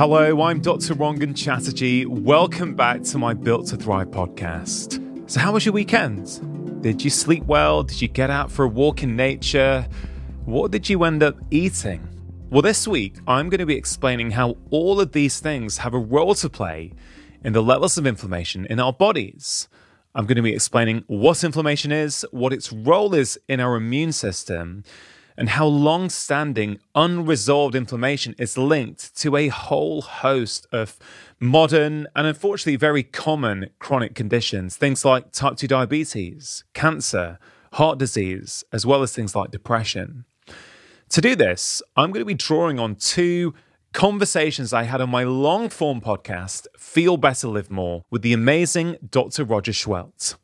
Hello, I'm Dr. Rangan Chatterjee. Welcome back to my Built to Thrive podcast. So, how was your weekend? Did you sleep well? Did you get out for a walk in nature? What did you end up eating? Well, this week, I'm going to be explaining how all of these things have a role to play in the levels of inflammation in our bodies. I'm going to be explaining what inflammation is, what its role is in our immune system, and how long standing unresolved inflammation is linked to a whole host of modern and unfortunately very common chronic conditions, things like type 2 diabetes, cancer, heart disease, as well as things like depression. To do this, I'm going to be drawing on two conversations I had on my long form podcast, Feel Better, Live More, with the amazing Dr. Roger Seheult.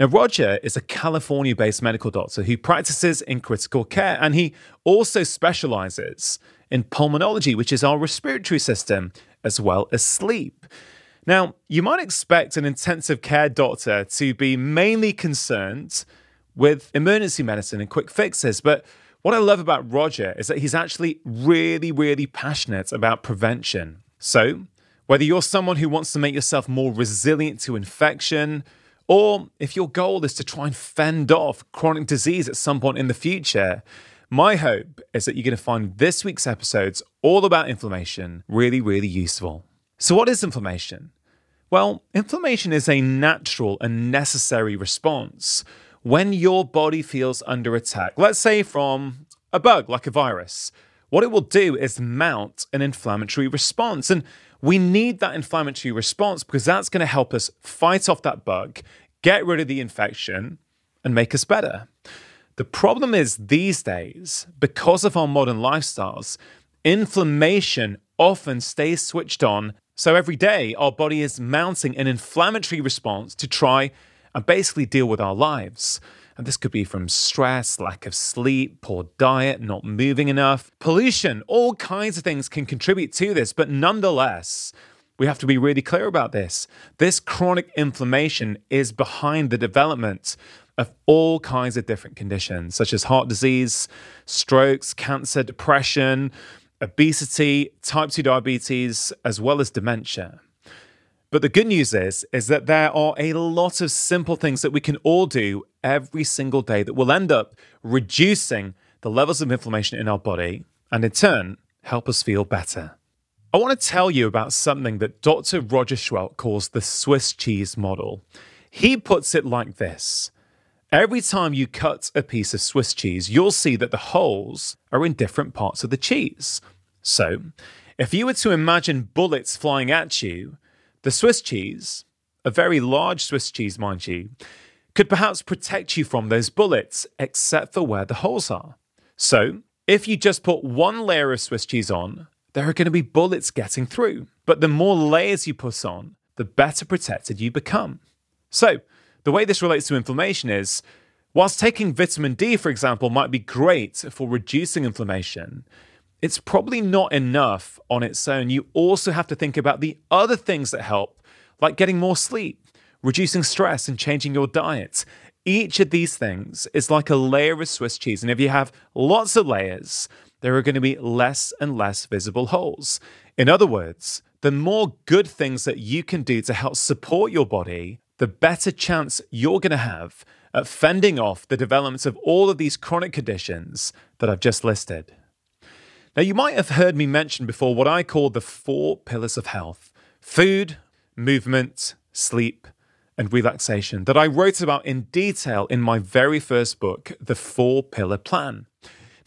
Now, Roger is a California based medical doctor who practices in critical care and he also specializes in pulmonology, which is our respiratory system, as well as sleep. Now, you might expect an intensive care doctor to be mainly concerned with emergency medicine and quick fixes, but what I love about Roger is that he's actually really, really passionate about prevention. So, whether you're someone who wants to make yourself more resilient to infection, or if your goal is to try and fend off chronic disease at some point in the future, my hope is that you're going to find this week's episodes all about inflammation really, really useful. So, what is inflammation? Well, inflammation is a natural and necessary response when your body feels under attack, let's say from a bug like a virus. What it will do is mount an inflammatory response. And we need that inflammatory response because that's going to help us fight off that bug, get rid of the infection, and make us better. The problem is these days, because of our modern lifestyles, inflammation often stays switched on. So every day, our body is mounting an inflammatory response to try and basically deal with our lives. And this could be from stress, lack of sleep, poor diet, not moving enough, pollution, all kinds of things can contribute to this. But nonetheless, we have to be really clear about this. This chronic inflammation is behind the development of all kinds of different conditions, such as heart disease, strokes, cancer, depression, obesity, type 2 diabetes, as well as dementia. But the good news is is that there are a lot of simple things that we can all do every single day that will end up reducing the levels of inflammation in our body and in turn help us feel better. I want to tell you about something that Dr. Roger Seheult calls the Swiss cheese model. He puts it like this. Every time you cut a piece of Swiss cheese, you'll see that the holes are in different parts of the cheese. So, if you were to imagine bullets flying at you, the Swiss cheese, a very large Swiss cheese, mind you, could perhaps protect you from those bullets, except for where the holes are. So, if you just put one layer of Swiss cheese on, there are going to be bullets getting through. But the more layers you put on, the better protected you become. So, the way this relates to inflammation is whilst taking vitamin D, for example, might be great for reducing inflammation, it's probably not enough on its own. You also have to think about the other things that help, like getting more sleep, reducing stress, and changing your diet. Each of these things is like a layer of Swiss cheese. And if you have lots of layers, there are going to be less and less visible holes. In other words, the more good things that you can do to help support your body, the better chance you're going to have at fending off the development of all of these chronic conditions that I've just listed. Now, you might have heard me mention before what I call the four pillars of health food, movement, sleep, and relaxation that I wrote about in detail in my very first book, The Four Pillar Plan.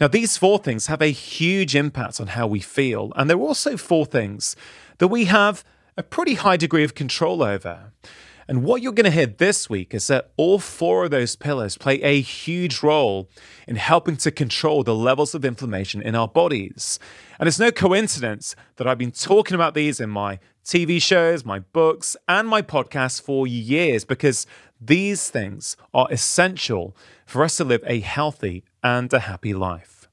Now, these four things have a huge impact on how we feel, and they're also four things that we have a pretty high degree of control over. And what you're going to hear this week is that all four of those pillars play a huge role in helping to control the levels of inflammation in our bodies. And it's no coincidence that I've been talking about these in my TV shows, my books, and my podcast for years because these things are essential for us to live a healthy and a happy life.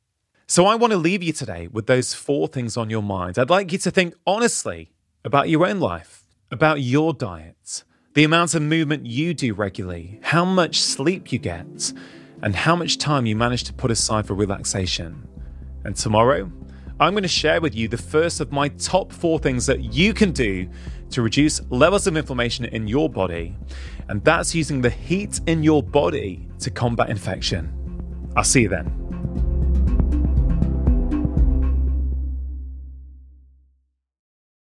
So I want to leave you today with those four things on your mind. I'd like you to think honestly about your own life, about your diet the amount of movement you do regularly, how much sleep you get, and how much time you manage to put aside for relaxation. And tomorrow, I'm going to share with you the first of my top four things that you can do to reduce levels of inflammation in your body, and that's using the heat in your body to combat infection. I'll see you then.